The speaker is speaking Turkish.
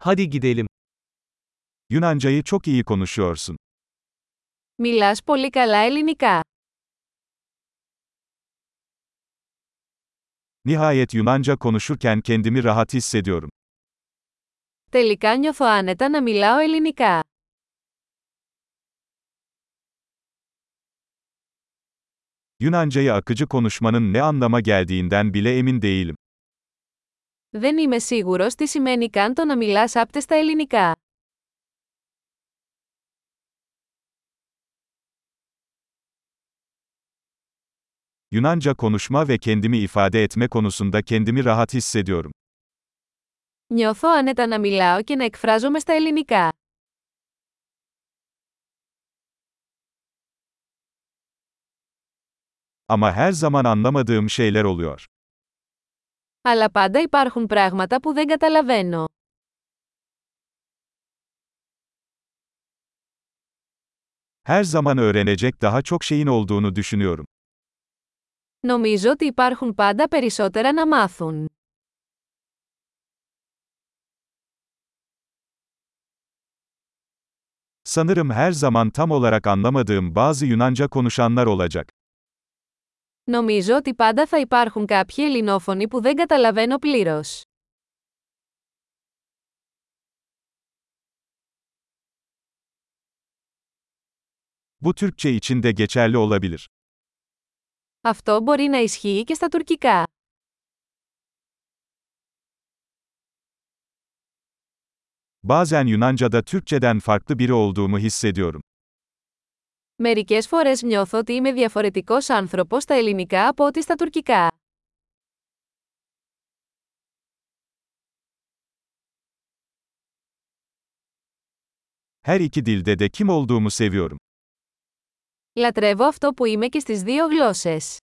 Hadi gidelim. Yunancayı çok iyi konuşuyorsun. Μιλάς πολύ καλά ελληνικά. Nihayet Yunanca konuşurken kendimi rahat hissediyorum. Τελικά νιώθω άνετα να μιλάω ελληνικά. Yunancayı akıcı konuşmanın ne anlama geldiğinden bile emin değilim. Δεν είμαι σίγουρος τι σημαίνει καν το να μιλάς άπτεστα ελληνικά. Yunanca konuşma ve kendimi ifade etme konusunda kendimi rahat hissediyorum. Νιώθω άνετα να μιλάω και να εκφράζομαι στα ελληνικά. Ama her zaman anlamadığım şeyler oluyor. Αλλά πάντα υπάρχουν πράγματα που δεν καταλαβαίνω. Her zaman öğrenecek daha çok şeyin olduğunu düşünüyorum. Νομίζω ότι υπάρχουν πάντα περισσότερα να μάθουν. Sanırım her zaman tam olarak anlamadığım bazı Yunanca konuşanlar olacak. Νομίζω ότι πάντα θα υπάρχουν κάποιοι ελληνόφωνοι που δεν καταλαβαίνω πλήρως. Bu Türkçe için de geçerli olabilir. Αυτό μπορεί να ισχύει και στα τουρκικά. Bazen Yunanca'da Türkçeden farklı biri olduğumu hissediyorum. Μερικές φορές νιώθω ότι είμαι διαφορετικός άνθρωπος στα ελληνικά από ότι στα τουρκικά. Her iki dilde de kim olduğumu seviyorum. Λατρεύω αυτό που είμαι και στις δύο γλώσσες.